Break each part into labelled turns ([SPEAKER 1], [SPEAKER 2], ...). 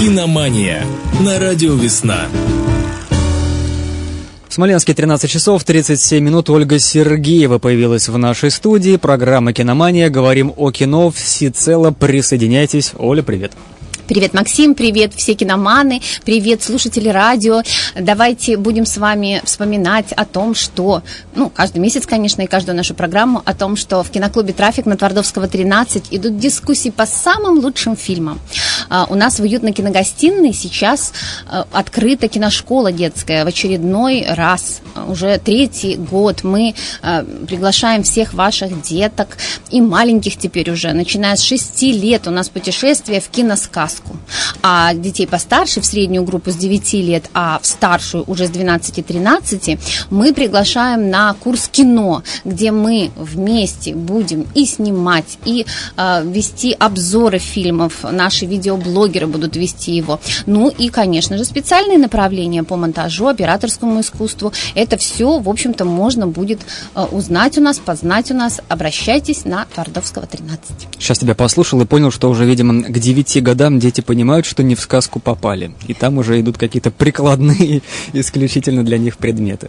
[SPEAKER 1] Киномания на радио «Весна».
[SPEAKER 2] В Смоленске 13 часов 37 минут Ольга Сергеева появилась в нашей студии. Программа «Киномания». Говорим о кино. Всецело присоединяйтесь. Оля, привет.
[SPEAKER 3] Привет, Максим, привет все киноманы, привет слушатели радио. Давайте будем с вами вспоминать о том, что, ну, каждый месяц, конечно, и каждую нашу программу, о том, что в киноклубе «Трафик» на Твардовского 13 идут дискуссии по самым лучшим фильмам. А, у нас в уютной киногостиной сейчас а, открыта киношкола детская в очередной раз. Уже третий год мы а, приглашаем всех ваших деток и маленьких теперь уже, начиная с 6 лет у нас путешествие в киносказку сказку. А детей постарше, в среднюю группу с 9 лет, а в старшую уже с 12-13, мы приглашаем на курс кино, где мы вместе будем и снимать, и э, вести обзоры фильмов. Наши видеоблогеры будут вести его. Ну и, конечно же, специальные направления по монтажу, операторскому искусству. Это все, в общем-то, можно будет э, узнать у нас, познать у нас. Обращайтесь на Твардовского 13.
[SPEAKER 2] Сейчас тебя послушал и понял, что уже, видимо, к 9 годам дети понимают, что не в сказку попали. И там уже идут какие-то прикладные исключительно для них предметы.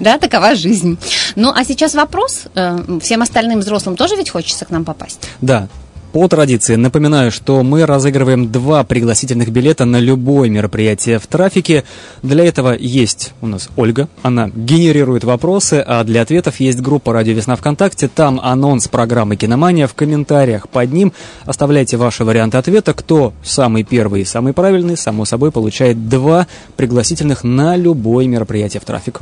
[SPEAKER 3] Да, такова жизнь. Ну, а сейчас вопрос. Э, всем остальным взрослым тоже ведь хочется к нам попасть?
[SPEAKER 2] Да, по традиции напоминаю, что мы разыгрываем два пригласительных билета на любое мероприятие в трафике. Для этого есть у нас Ольга, она генерирует вопросы, а для ответов есть группа «Радио Весна ВКонтакте». Там анонс программы «Киномания» в комментариях под ним. Оставляйте ваши варианты ответа. Кто самый первый и самый правильный, само собой, получает два пригласительных на любое мероприятие в трафик.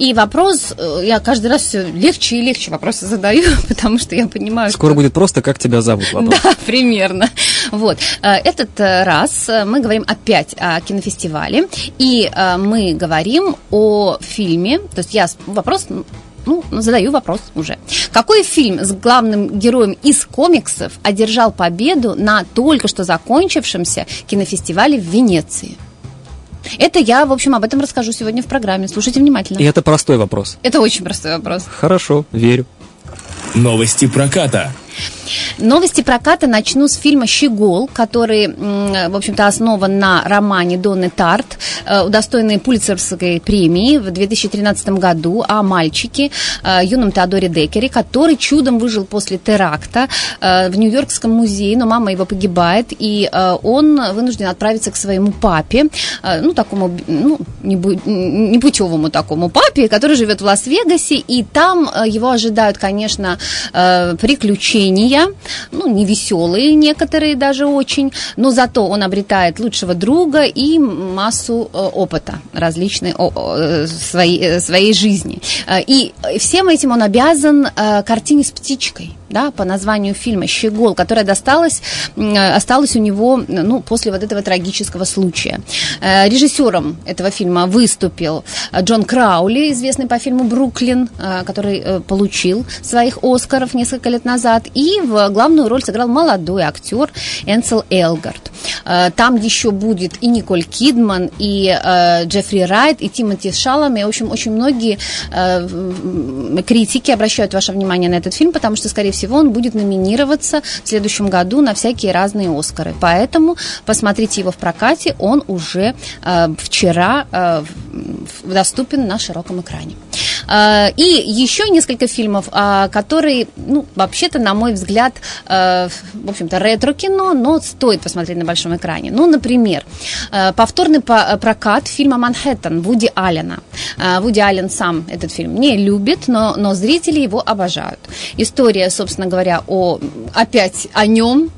[SPEAKER 3] И вопрос, э, я каждый раз все легче и легче вопросы задаю, потому что я понимаю,
[SPEAKER 2] Скоро что... будет просто «Как тебя зовут?» вопрос
[SPEAKER 3] вопрос. Да, примерно. Вот. Э, этот э, раз э, мы говорим опять о кинофестивале, и мы говорим о фильме, то есть я вопрос ну, задаю вопрос уже. Какой фильм с главным героем из комиксов одержал победу на только что закончившемся кинофестивале в Венеции? Это я, в общем, об этом расскажу сегодня в программе. Слушайте внимательно.
[SPEAKER 2] И это простой вопрос.
[SPEAKER 3] Это очень простой вопрос.
[SPEAKER 2] Хорошо, верю.
[SPEAKER 1] Новости проката.
[SPEAKER 3] Новости проката начну с фильма «Щегол», который, в общем-то, основан на романе Донны Тарт, э, удостоенной Пулицерской премии в 2013 году о мальчике, э, юном Теодоре Декере, который чудом выжил после теракта э, в Нью-Йоркском музее, но мама его погибает, и он вынужден отправиться к своему папе, ну, такому, ну, непутевому такому папе, который живет в Лас-Вегасе, и там его ожидают, конечно, приключения, ну, не веселые некоторые даже очень, но зато он обретает лучшего друга и массу э, опыта различной э, своей, э, своей жизни. И всем этим он обязан картине с птичкой да, по названию фильма «Щегол», которая досталась, осталась у него ну, после вот этого трагического случая. Э, режиссером этого фильма выступил Джон Краули, известный по фильму «Бруклин», э, который э, получил своих «Оскаров» несколько лет назад, и в главную роль сыграл молодой актер Энсел Элгард. Там еще будет и Николь Кидман, и Джеффри Райт, и Тимоти Шалами. В общем, очень многие критики обращают ваше внимание на этот фильм, потому что, скорее всего, всего, он будет номинироваться в следующем году на всякие разные Оскары. Поэтому посмотрите его в прокате, он уже э, вчера э, доступен на широком экране. Э, и еще несколько фильмов, э, которые, ну, вообще-то, на мой взгляд, э, в общем-то, ретро-кино, но стоит посмотреть на большом экране. Ну, например, повторный по прокат фильма «Манхэттен» Вуди Аллена. Вуди Аллен сам этот фильм не любит, но, но зрители его обожают. История, собственно говоря, о, опять о нем,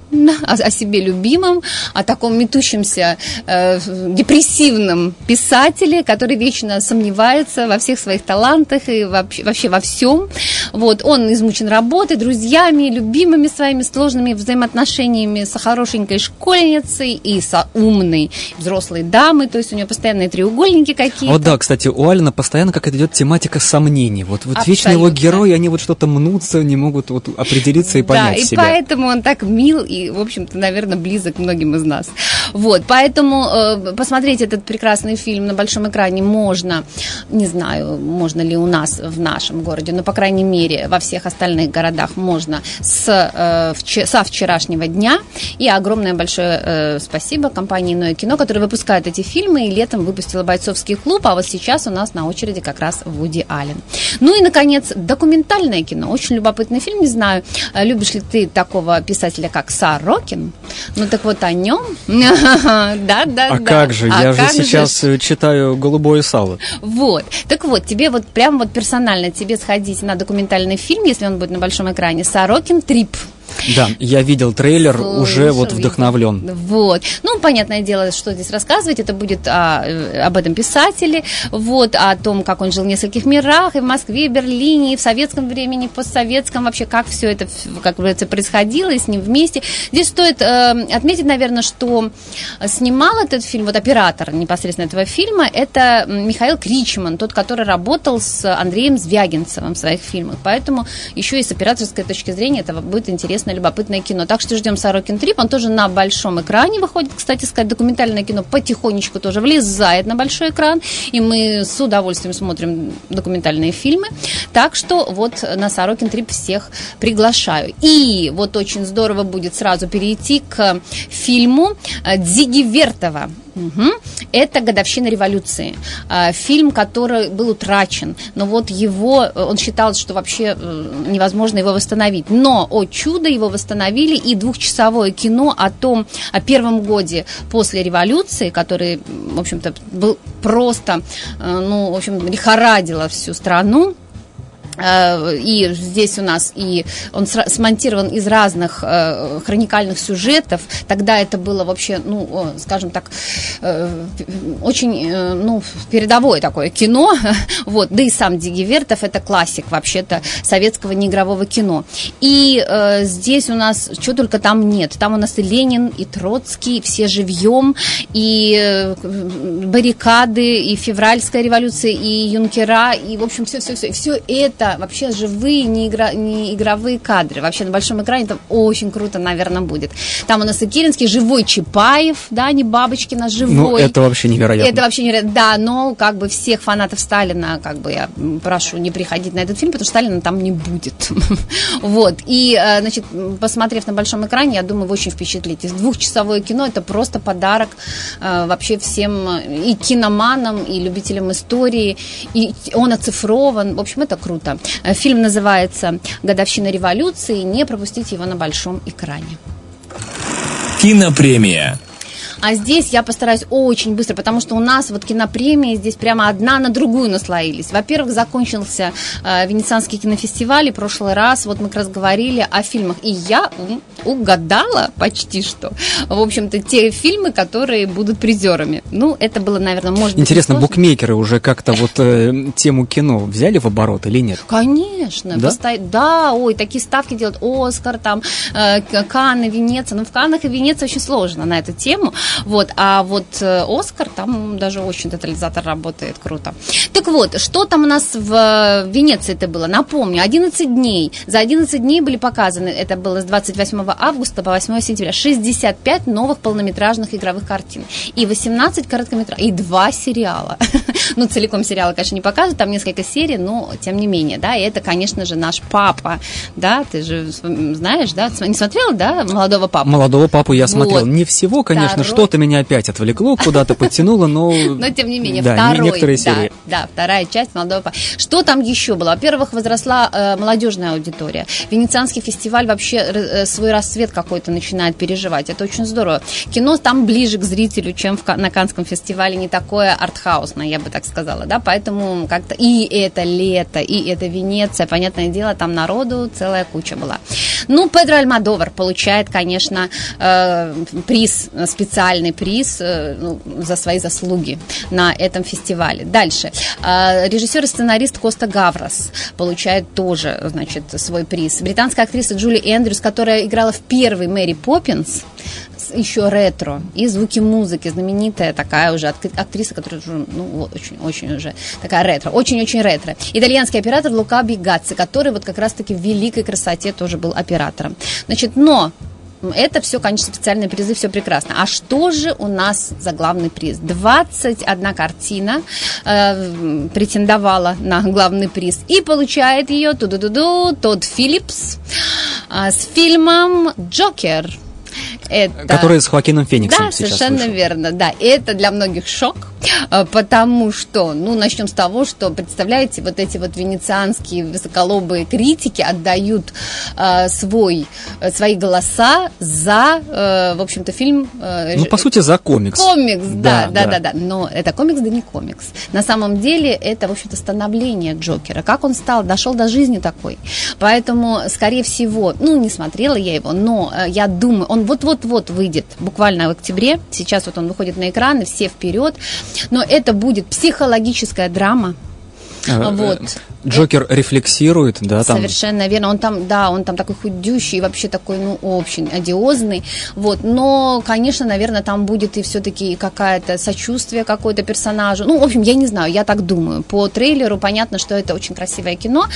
[SPEAKER 3] о, о себе любимом, о таком метущемся э, депрессивном писателе, который вечно сомневается во всех своих талантах и вообще, вообще во всем. Вот, он измучен работой, друзьями, любимыми своими сложными взаимоотношениями с хорошенькой школьницей и с умной взрослой дамой, то есть у нее постоянные треугольники какие-то.
[SPEAKER 2] Вот да, кстати, у Алина постоянно какая-то идет тематика сомнений. Вот, вот вечно его герои, они вот что-то мнутся, не могут вот определиться и понять
[SPEAKER 3] да, и
[SPEAKER 2] себя.
[SPEAKER 3] поэтому он так мил и, в общем-то, наверное, близок многим из нас. Вот, поэтому э, посмотреть этот прекрасный фильм на большом экране можно, не знаю, можно ли у нас в нашем городе, но, по крайней мере, во всех остальных городах можно с, э, со вчерашнего дня. И огромное большое э, спасибо компании «Иное кино», которая выпускает эти фильмы, и летом выпустила «Бойцовский клуб», а вот сейчас у нас на очереди как раз Вуди Аллен. Ну и, наконец, документальное кино. Очень любопытный фильм, не знаю, э, любишь ли ты такого писателя, как Сорокин? Ну так вот о нем.
[SPEAKER 2] Да, да, а как же, а я же сейчас читаю «Голубое сало».
[SPEAKER 3] Вот. Так вот, тебе вот прям вот персонально тебе сходить на документальный фильм, если он будет на большом экране, Сорокин Трип.
[SPEAKER 2] Да, я видел трейлер, Слушай, уже вот вдохновлен.
[SPEAKER 3] Вот. Ну, понятное дело, что здесь рассказывать. Это будет о, э, об этом писателе, вот, о том, как он жил в нескольких мирах, и в Москве, и в Берлине, и в советском времени, и в постсоветском, вообще, как все это, как говорится, происходило, и с ним вместе. Здесь стоит э, отметить, наверное, что снимал этот фильм, вот оператор непосредственно этого фильма, это Михаил Кричман, тот, который работал с Андреем Звягинцевым в своих фильмах. Поэтому еще и с операторской точки зрения это будет интересно интересное, любопытное кино. Так что ждем Сорокин Трип. Он тоже на большом экране выходит. Кстати сказать, документальное кино потихонечку тоже влезает на большой экран. И мы с удовольствием смотрим документальные фильмы. Так что вот на Сорокин Трип всех приглашаю. И вот очень здорово будет сразу перейти к фильму Дзиги Вертова Угу. Это «Годовщина революции». А, фильм, который был утрачен. Но вот его, он считал, что вообще э, невозможно его восстановить. Но, о чудо, его восстановили. И двухчасовое кино о том, о первом годе после революции, который, в общем-то, был просто, э, ну, в общем, лихорадило всю страну Э, и здесь у нас и он смонтирован из разных э, хроникальных сюжетов. Тогда это было вообще, ну, скажем так, э, очень, э, ну, передовое такое кино. вот, да и сам Дигивертов это классик вообще-то советского неигрового кино. И э, здесь у нас что только там нет. Там у нас и Ленин, и Троцкий, все живьем, и э, баррикады, и февральская революция, и юнкера, и, в общем, все-все-все. Все это это вообще живые, не, игра, не игровые кадры. Вообще на большом экране там очень круто, наверное, будет. Там у нас и Керенский, живой Чапаев, да, не Бабочкина, живой. Ну,
[SPEAKER 2] это вообще невероятно.
[SPEAKER 3] Это вообще невероятно, да, но как бы всех фанатов Сталина, как бы я прошу не приходить на этот фильм, потому что Сталина там не будет. вот, и, э, значит, посмотрев на большом экране, я думаю, вы очень впечатлитесь. Двухчасовое кино – это просто подарок э, вообще всем и киноманам, и любителям истории, и он оцифрован, в общем, это круто. Э, фильм называется «Годовщина революции». Не пропустите его на большом экране.
[SPEAKER 1] Кинопремия.
[SPEAKER 3] А здесь я постараюсь очень быстро, потому что у нас вот кинопремии здесь прямо одна на другую наслоились. Во-первых, закончился э, Венецианский кинофестиваль, и в прошлый раз вот мы как раз говорили о фильмах. И я угадала почти что, в общем-то, те фильмы, которые будут призерами. Ну, это было, наверное, может
[SPEAKER 2] быть... Интересно, букмекеры уже как-то вот э, тему кино взяли в оборот или нет?
[SPEAKER 3] Конечно. Да? Посто... да, ой, такие ставки делают. Оскар, там, э, Канны, Венеция. Ну, в Каннах и Венеции очень сложно на эту тему. Вот, а вот э, Оскар, там даже очень тотализатор работает круто. Так вот, что там у нас в э, Венеции это было? Напомню, 11 дней. За 11 дней были показаны, это было с 28 августа по 8 сентября, 65 новых полнометражных игровых картин. И 18 короткометражных, и два сериала. ну, целиком сериалы, конечно, не показывают, там несколько серий, но тем не менее, да, и это, конечно же, наш папа, да, ты же знаешь, да, не смотрела, да, молодого папу?
[SPEAKER 2] Молодого папу я смотрел. Не всего, конечно, что-то меня опять отвлекло, куда-то подтянуло, но...
[SPEAKER 3] Но, тем не менее, да, второй, некоторые серии. Да, да, вторая часть молодого... Что там еще было? Во-первых, возросла э, молодежная аудитория. Венецианский фестиваль вообще э, свой расцвет какой-то начинает переживать. Это очень здорово. Кино там ближе к зрителю, чем в, на Канском фестивале, не такое артхаусное, я бы так сказала, да, поэтому как-то и это лето, и это Венеция, понятное дело, там народу целая куча была. Ну, Педро Альмадовар получает, конечно, э, приз специальный специальный приз э, ну, за свои заслуги на этом фестивале. Дальше. А, режиссер и сценарист Коста Гаврос получает тоже, значит, свой приз. Британская актриса Джули Эндрюс, которая играла в первый Мэри Поппинс, еще ретро и звуки музыки, знаменитая такая уже актриса, которая уже, ну, очень, очень уже такая ретро, очень-очень ретро. Итальянский оператор Лука Бигаци, который вот как раз-таки в великой красоте тоже был оператором. Значит, но это все, конечно, специальные призы, все прекрасно. А что же у нас за главный приз? 21 картина э, претендовала на главный приз и получает ее ту-ду-ду-ду, Тодд Филлипс э, с фильмом «Джокер».
[SPEAKER 2] Это... Который с Хоакином Фениксом
[SPEAKER 3] Да, совершенно слышу. верно, да. Это для многих шок, потому что, ну, начнем с того, что, представляете, вот эти вот венецианские высоколобые критики отдают э, свой, свои голоса за, э, в общем-то, фильм...
[SPEAKER 2] Э, ну, по сути, за комикс.
[SPEAKER 3] Комикс, да, да, да, да, да. Но это комикс, да не комикс. На самом деле, это, в общем-то, становление Джокера. Как он стал, дошел до жизни такой. Поэтому, скорее всего, ну, не смотрела я его, но э, я думаю, он вот-вот-вот выйдет, буквально в октябре. Сейчас вот он выходит на экраны, все вперед. Но это будет психологическая драма.
[SPEAKER 2] А, вот. Джокер рефлексирует, да,
[SPEAKER 3] там. Совершенно верно. Он там, да, он там такой худющий, вообще такой, ну, очень одиозный. Вот. Но, конечно, наверное, там будет и все-таки какая-то сочувствие какой-то персонажу. Ну, в общем, я не знаю, я так думаю. По трейлеру понятно, что это очень красивое кино.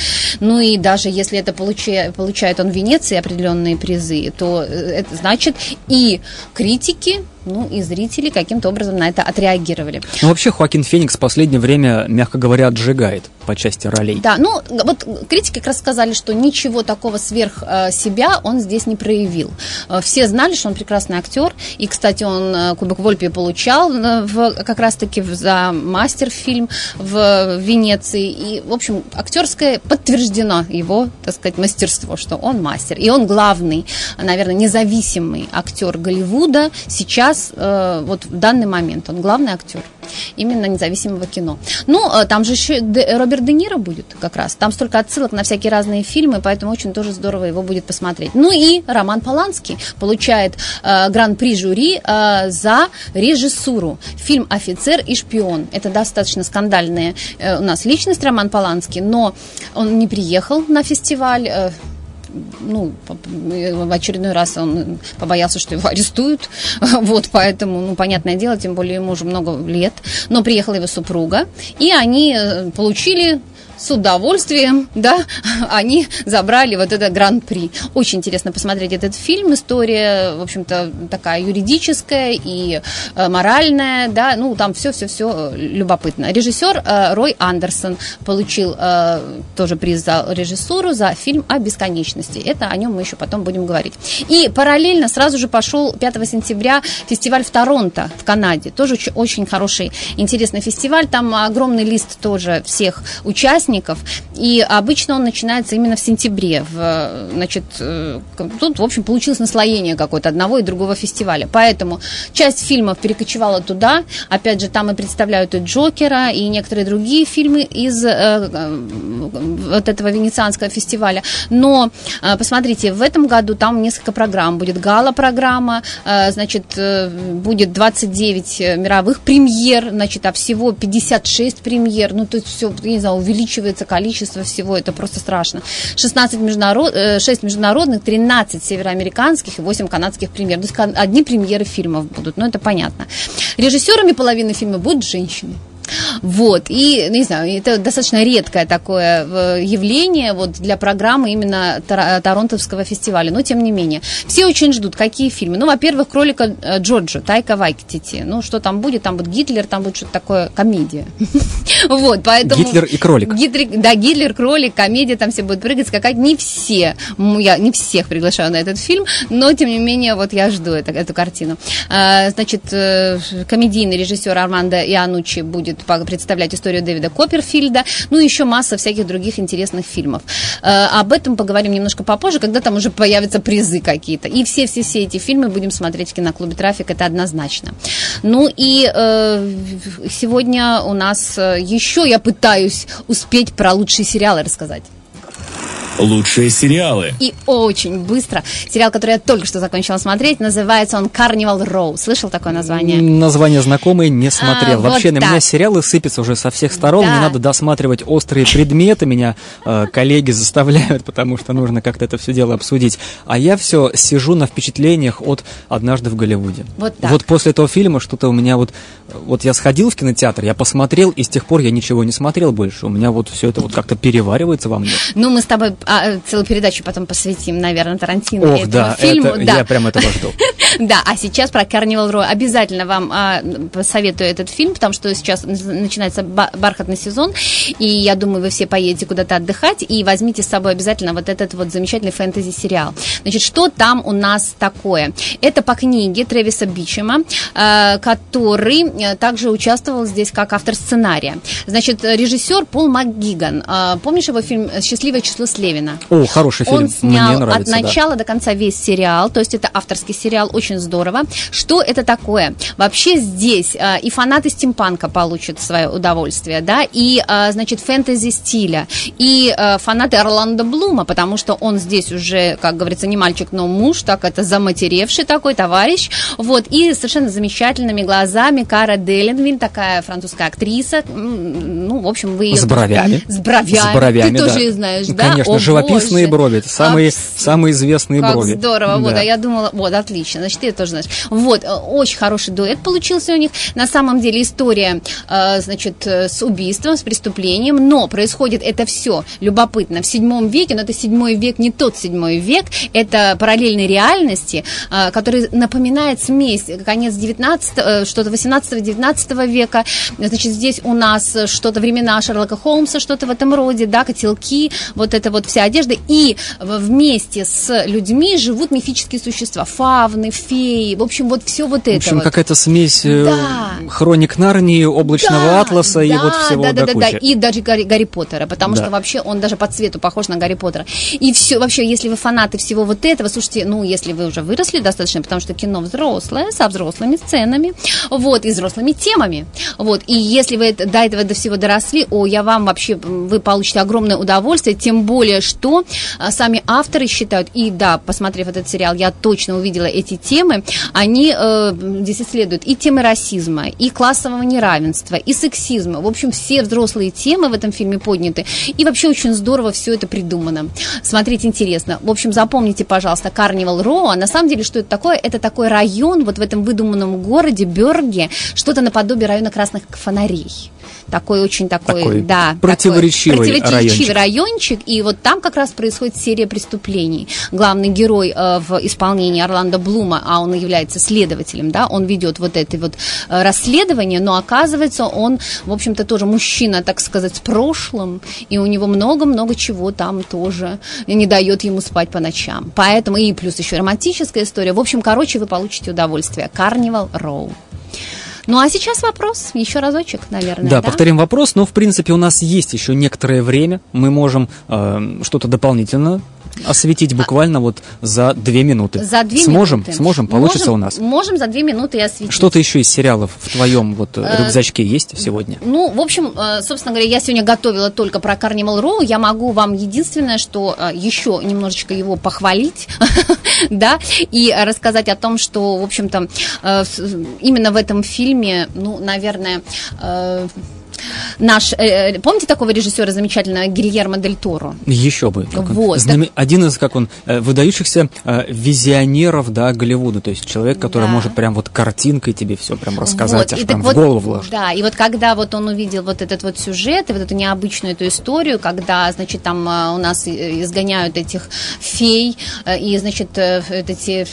[SPEAKER 3] Ну и даже если это получает, получает он в Венеции определенные призы, то э, это значит и критики ну и зрители каким-то образом на это отреагировали.
[SPEAKER 2] Ну вообще Хоакин Феникс в последнее время, мягко говоря, отжигает по части ролей.
[SPEAKER 3] Да, ну вот критики как раз сказали, что ничего такого сверх э, себя он здесь не проявил. Э, все знали, что он прекрасный актер, и, кстати, он э, Кубок Вольпи получал в, как раз-таки за мастер-фильм в Венеции, и, в общем, актерское подтверждено его, так сказать, мастерство, что он мастер, и он главный, наверное, независимый актер Голливуда сейчас, вот в данный момент, он главный актер именно независимого кино. Ну, там же еще Роберт Де Ниро будет как раз. Там столько отсылок на всякие разные фильмы, поэтому очень тоже здорово его будет посмотреть. Ну и Роман Поланский получает э, гран-при жюри э, за режиссуру. Фильм «Офицер и шпион». Это достаточно скандальная э, у нас личность Роман Поланский, но он не приехал на фестиваль. Э, ну, в очередной раз он побоялся, что его арестуют, вот, поэтому, ну, понятное дело, тем более ему уже много лет, но приехала его супруга, и они э, получили с удовольствием, да, они забрали вот это гран-при. Очень интересно посмотреть этот фильм. История, в общем-то, такая юридическая и э, моральная, да, ну, там все-все-все любопытно. Режиссер э, Рой Андерсон получил э, тоже приз за режиссуру за фильм о бесконечности. Это о нем мы еще потом будем говорить. И параллельно сразу же пошел 5 сентября фестиваль в Торонто, в Канаде. Тоже очень хороший, интересный фестиваль. Там огромный лист тоже всех участников участников, и обычно он начинается именно в сентябре. В, значит, э, тут, в общем, получилось наслоение какое-то одного и другого фестиваля. Поэтому часть фильмов перекочевала туда. Опять же, там и представляют и Джокера, и некоторые другие фильмы из э, э, вот этого венецианского фестиваля. Но, посмотрите, в этом году там несколько программ. Будет гала-программа, значит, будет 29 мировых премьер, значит, а всего 56 премьер. Ну, то есть все, я не знаю, увеличивается увеличивается количество всего, это просто страшно. 16 международ, 6 международных, 13 североамериканских и 8 канадских премьер. То есть одни премьеры фильмов будут, ну это понятно. Режиссерами половины фильма будут женщины. Вот, и, не знаю, это достаточно редкое такое э, явление вот для программы именно Торонтовского фестиваля, но тем не менее. Все очень ждут, какие фильмы. Ну, во-первых, кролика э, Джорджа, Тайка Вайкетити. Ну, что там будет? Там будет Гитлер, там будет что-то такое, комедия.
[SPEAKER 2] Вот, поэтому... Гитлер и кролик.
[SPEAKER 3] Да, Гитлер, кролик, комедия, там все будут прыгать, скакать. Не все, я не всех приглашаю на этот фильм, но, тем не менее, вот я жду эту картину. А, значит, э, комедийный режиссер Армандо Ианучи будет будет представлять историю Дэвида Копперфильда, ну и еще масса всяких других интересных фильмов. Э, об этом поговорим немножко попозже, когда там уже появятся призы какие-то. И все-все-все эти фильмы будем смотреть в киноклубе «Трафик», это однозначно. Ну и э, сегодня у нас э, еще я пытаюсь успеть про лучшие сериалы рассказать.
[SPEAKER 1] Лучшие сериалы.
[SPEAKER 3] И очень быстро. Сериал, который я только что закончила смотреть, называется он Carnival Row. Слышал такое название?
[SPEAKER 2] Название знакомое, не смотрел. А, Вообще вот на так. меня сериалы сыпятся уже со всех сторон. Да. Мне надо досматривать острые предметы. Меня э, коллеги заставляют, потому что нужно как-то это все дело обсудить. А я все сижу на впечатлениях от «Однажды в Голливуде». Вот, так. вот после этого фильма что-то у меня вот... Вот я сходил в кинотеатр, я посмотрел, и с тех пор я ничего не смотрел больше. У меня вот все это вот как-то переваривается во мне.
[SPEAKER 3] Ну, мы с тобой а, целую передачу потом посвятим, наверное, Тарантино
[SPEAKER 2] Ох, да,
[SPEAKER 3] фильму.
[SPEAKER 2] Это, да, я прям этого жду.
[SPEAKER 3] Да, а сейчас про Carnival Row. Обязательно вам а, посоветую этот фильм, потому что сейчас начинается бархатный сезон, и я думаю, вы все поедете куда-то отдыхать, и возьмите с собой обязательно вот этот вот замечательный фэнтези-сериал. Значит, что там у нас такое? Это по книге Тревиса Бичема, а, который э, также участвовал здесь как автор сценария. Значит, режиссер Пол МакГиган. А, помнишь его фильм «Счастливое число Слевина»?
[SPEAKER 2] О, хороший фильм.
[SPEAKER 3] Он снял
[SPEAKER 2] Мне нравится,
[SPEAKER 3] от начала да. до конца весь сериал, то есть это авторский сериал, очень здорово. Что это такое? Вообще здесь а, и фанаты стимпанка получат свое удовольствие, да, и, а, значит, фэнтези стиля, и а, фанаты Орландо Блума, потому что он здесь уже, как говорится, не мальчик, но муж, так это заматеревший такой товарищ, вот, и совершенно замечательными глазами Кара Деленвиль, такая французская актриса, ну, в общем, вы ее...
[SPEAKER 2] С бровями.
[SPEAKER 3] С бровями.
[SPEAKER 2] С бровями,
[SPEAKER 3] Ты
[SPEAKER 2] да.
[SPEAKER 3] тоже ее знаешь, да?
[SPEAKER 2] Конечно,
[SPEAKER 3] О,
[SPEAKER 2] живописные
[SPEAKER 3] боже.
[SPEAKER 2] брови, самые,
[SPEAKER 3] Абс-
[SPEAKER 2] самые известные
[SPEAKER 3] как
[SPEAKER 2] брови.
[SPEAKER 3] здорово, вот,
[SPEAKER 2] Да.
[SPEAKER 3] а я думала, вот, отлично, значит, ты это тоже знаешь. Вот, э, очень хороший дуэт получился у них. На самом деле история, э, значит, э, с убийством, с преступлением, но происходит это все любопытно в седьмом веке, но это седьмой век, не тот седьмой век, это параллельной реальности, который напоминает смесь конец 19 э, что-то 18-19 века, значит, здесь у нас что-то времена Шерлока Холмса, что-то в этом роде, да, котелки, вот это вот вся одежда, и вместе с людьми живут мифические существа, фавны, феи, в общем, вот все вот это
[SPEAKER 2] В общем,
[SPEAKER 3] вот.
[SPEAKER 2] какая-то смесь э,
[SPEAKER 3] Да.
[SPEAKER 2] хроник Нарнии, облачного
[SPEAKER 3] Да,
[SPEAKER 2] атласа и
[SPEAKER 3] да,
[SPEAKER 2] вот всего
[SPEAKER 3] да, да, да, да, и даже Гарри, Гарри Поттера, потому
[SPEAKER 2] Да.
[SPEAKER 3] что вообще он даже по цвету похож на Гарри Поттера. И все, вообще, если вы фанаты всего вот этого, слушайте, ну, если вы уже выросли достаточно, потому что кино взрослое, со взрослыми сценами, вот, и взрослыми темами, вот, и если вы до этого до всего доросли, о, я вам вообще, вы получите огромное удовольствие, тем более, что а, сами авторы считают, и да, посмотрев этот сериал, я точно увидела эти темы, они э, здесь исследуют и темы расизма, и классового неравенства, и сексизма. В общем, все взрослые темы в этом фильме подняты. И вообще очень здорово все это придумано. Смотреть интересно. В общем, запомните, пожалуйста, Карнивал Роу. А на самом деле, что это такое? Это такой район вот в этом выдуманном городе Берге, что-то наподобие района красных фонарей. Такой очень такой,
[SPEAKER 2] Такой
[SPEAKER 3] да.
[SPEAKER 2] противоречивый
[SPEAKER 3] такой противоречивый
[SPEAKER 2] райончик.
[SPEAKER 3] райончик, и вот там как раз происходит серия преступлений. Главный герой э, в исполнении Орландо Блума, а он является следователем, да, он ведет вот это вот э, расследование, но оказывается он, в общем-то, тоже мужчина, так сказать, с прошлым, и у него много-много чего там тоже не дает ему спать по ночам. Поэтому, и плюс еще романтическая история. В общем, короче, вы получите удовольствие. Карнивал Роу. Ну а сейчас вопрос, еще разочек, наверное.
[SPEAKER 2] Да, повторим вопрос, но в принципе у нас есть еще некоторое время, мы можем э, что-то дополнительно осветить буквально вот за две минуты.
[SPEAKER 3] За две
[SPEAKER 2] сможем,
[SPEAKER 3] минуты.
[SPEAKER 2] Сможем, получится
[SPEAKER 3] Можем-
[SPEAKER 2] у нас.
[SPEAKER 3] Можем за две минуты и осветить.
[SPEAKER 2] Что-то еще из сериалов в твоем вот э, рюкзачке есть сегодня?
[SPEAKER 3] Ну, в общем, э, собственно говоря, я сегодня готовила только про Carnival Row. Я могу вам единственное, что э, еще немножечко его похвалить, да, и рассказать о том, что, в общем-то, э, именно в этом фильме, ну, наверное, э, наш, э, э, помните такого режиссера замечательного Гильермо Дель Торо?
[SPEAKER 2] Еще бы.
[SPEAKER 3] Вот,
[SPEAKER 2] Знаме- Один из, как он, э, выдающихся э, визионеров, да, Голливуда. То есть человек, который
[SPEAKER 3] Да.
[SPEAKER 2] может прям вот картинкой тебе все прям рассказать,
[SPEAKER 3] Вот,
[SPEAKER 2] аж прям
[SPEAKER 3] так
[SPEAKER 2] в
[SPEAKER 3] вот,
[SPEAKER 2] голову вложить.
[SPEAKER 3] Да, и вот когда вот он увидел вот этот вот сюжет, и вот эту необычную эту историю, когда, значит, там э, у нас изгоняют этих фей, и, значит, вот эти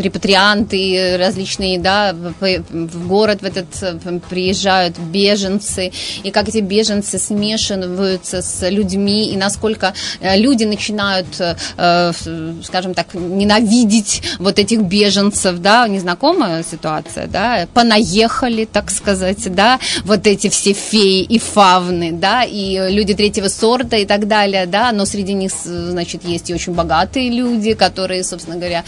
[SPEAKER 3] репатрианты различные, да, в, в город в этот приезжают беженцы, и как эти беженцы смешиваются с людьми, и насколько э, люди начинают, э, э, скажем так, ненавидеть вот этих беженцев, да, незнакомая ситуация, да, понаехали, так сказать, да, вот эти все феи и фавны, да, и люди третьего сорта и так далее, да, но среди них, значит, есть и очень богатые люди, которые, собственно говоря,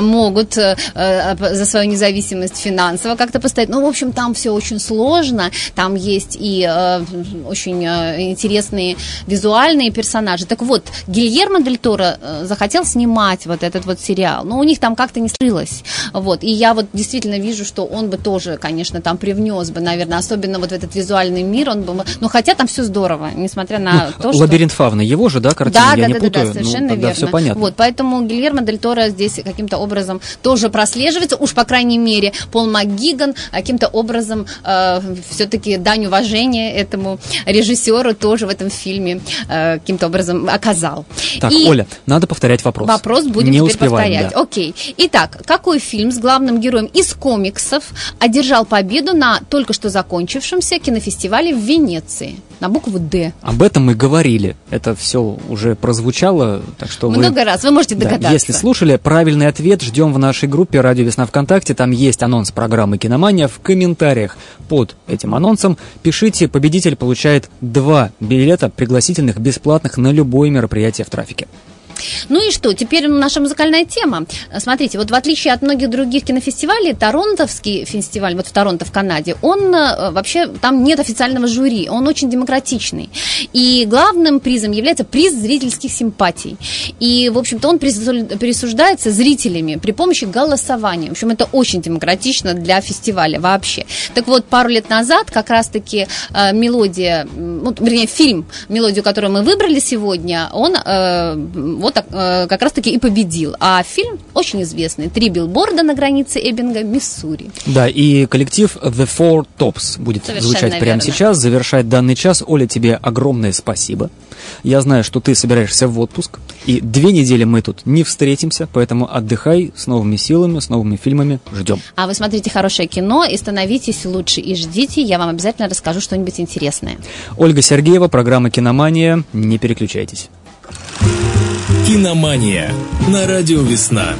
[SPEAKER 3] могут за свою независимость финансово как-то постоять. Ну, в общем, там все очень сложно, там есть и э, очень э, интересные визуальные персонажи. Так вот, Гильермо Дель Торо э, захотел снимать вот этот вот сериал, но у них там как-то не сложилось. Вот, и я вот действительно вижу, что он бы тоже, конечно, там привнес бы, наверное, особенно вот в этот визуальный мир, он бы, ну, хотя там все здорово, несмотря на то, что...
[SPEAKER 2] Лабиринт Фавна, его же, да, картина?
[SPEAKER 3] Да,
[SPEAKER 2] Я
[SPEAKER 3] да,
[SPEAKER 2] не
[SPEAKER 3] да,
[SPEAKER 2] путаю.
[SPEAKER 3] да, совершенно
[SPEAKER 2] ну, тогда
[SPEAKER 3] верно.
[SPEAKER 2] все понятно.
[SPEAKER 3] Вот, поэтому Гильермо Дель Торо здесь каким-то образом тоже прослеживается, уж по крайней мере, Пол МакГиган каким-то образом э, все-таки дань уважение этому режиссеру тоже в этом фильме э, каким-то образом оказал.
[SPEAKER 2] Так,
[SPEAKER 3] И
[SPEAKER 2] Оля, надо повторять вопрос.
[SPEAKER 3] Вопрос будем
[SPEAKER 2] Не
[SPEAKER 3] теперь
[SPEAKER 2] успеваем,
[SPEAKER 3] повторять.
[SPEAKER 2] да.
[SPEAKER 3] Окей. Итак, какой фильм с главным героем из комиксов одержал победу на только что закончившемся кинофестивале в Венеции? На букву «Д».
[SPEAKER 2] Об этом мы говорили. Это все уже прозвучало, так что вы...
[SPEAKER 3] Много раз. Вы можете
[SPEAKER 2] Да,
[SPEAKER 3] догадаться.
[SPEAKER 2] если слушали, правильный ответ ждем в нашей группе «Радио Весна ВКонтакте». Там есть анонс программы «Киномания». В комментариях под этим анонсом пишите, победитель получает два билета пригласительных бесплатных на любое мероприятие в трафике.
[SPEAKER 3] Ну и что, теперь наша музыкальная тема. Смотрите, вот в отличие от многих других кинофестивалей, Торонтовский фестиваль, вот в Торонто, в Канаде, он э, вообще, там нет официального жюри, он очень демократичный. И главным призом является приз зрительских симпатий. И, в общем-то, он прису- присуждается зрителями при помощи голосования. В общем, это очень демократично для фестиваля вообще. Так вот, пару лет назад как раз-таки э, мелодия, ну, вернее, фильм, мелодию, которую мы выбрали сегодня, он э, вот так, э, как раз-таки и победил. А фильм очень известный. «Три билборда на границе Эббинга, Миссури».
[SPEAKER 2] Да, и коллектив The Four Tops будет
[SPEAKER 3] Совершенно
[SPEAKER 2] звучать прямо
[SPEAKER 3] верно.
[SPEAKER 2] сейчас, завершать данный час. Оля, тебе огромное спасибо. Я знаю, что ты собираешься в отпуск, и две недели мы тут не встретимся, поэтому отдыхай с новыми силами, с новыми фильмами. Ждем.
[SPEAKER 3] А вы смотрите хорошее кино и становитесь лучше и ждите. Я вам обязательно расскажу что-нибудь интересное.
[SPEAKER 2] Ольга Сергеева, программа «Киномания». Не переключайтесь.
[SPEAKER 1] Киномания на радио «Весна».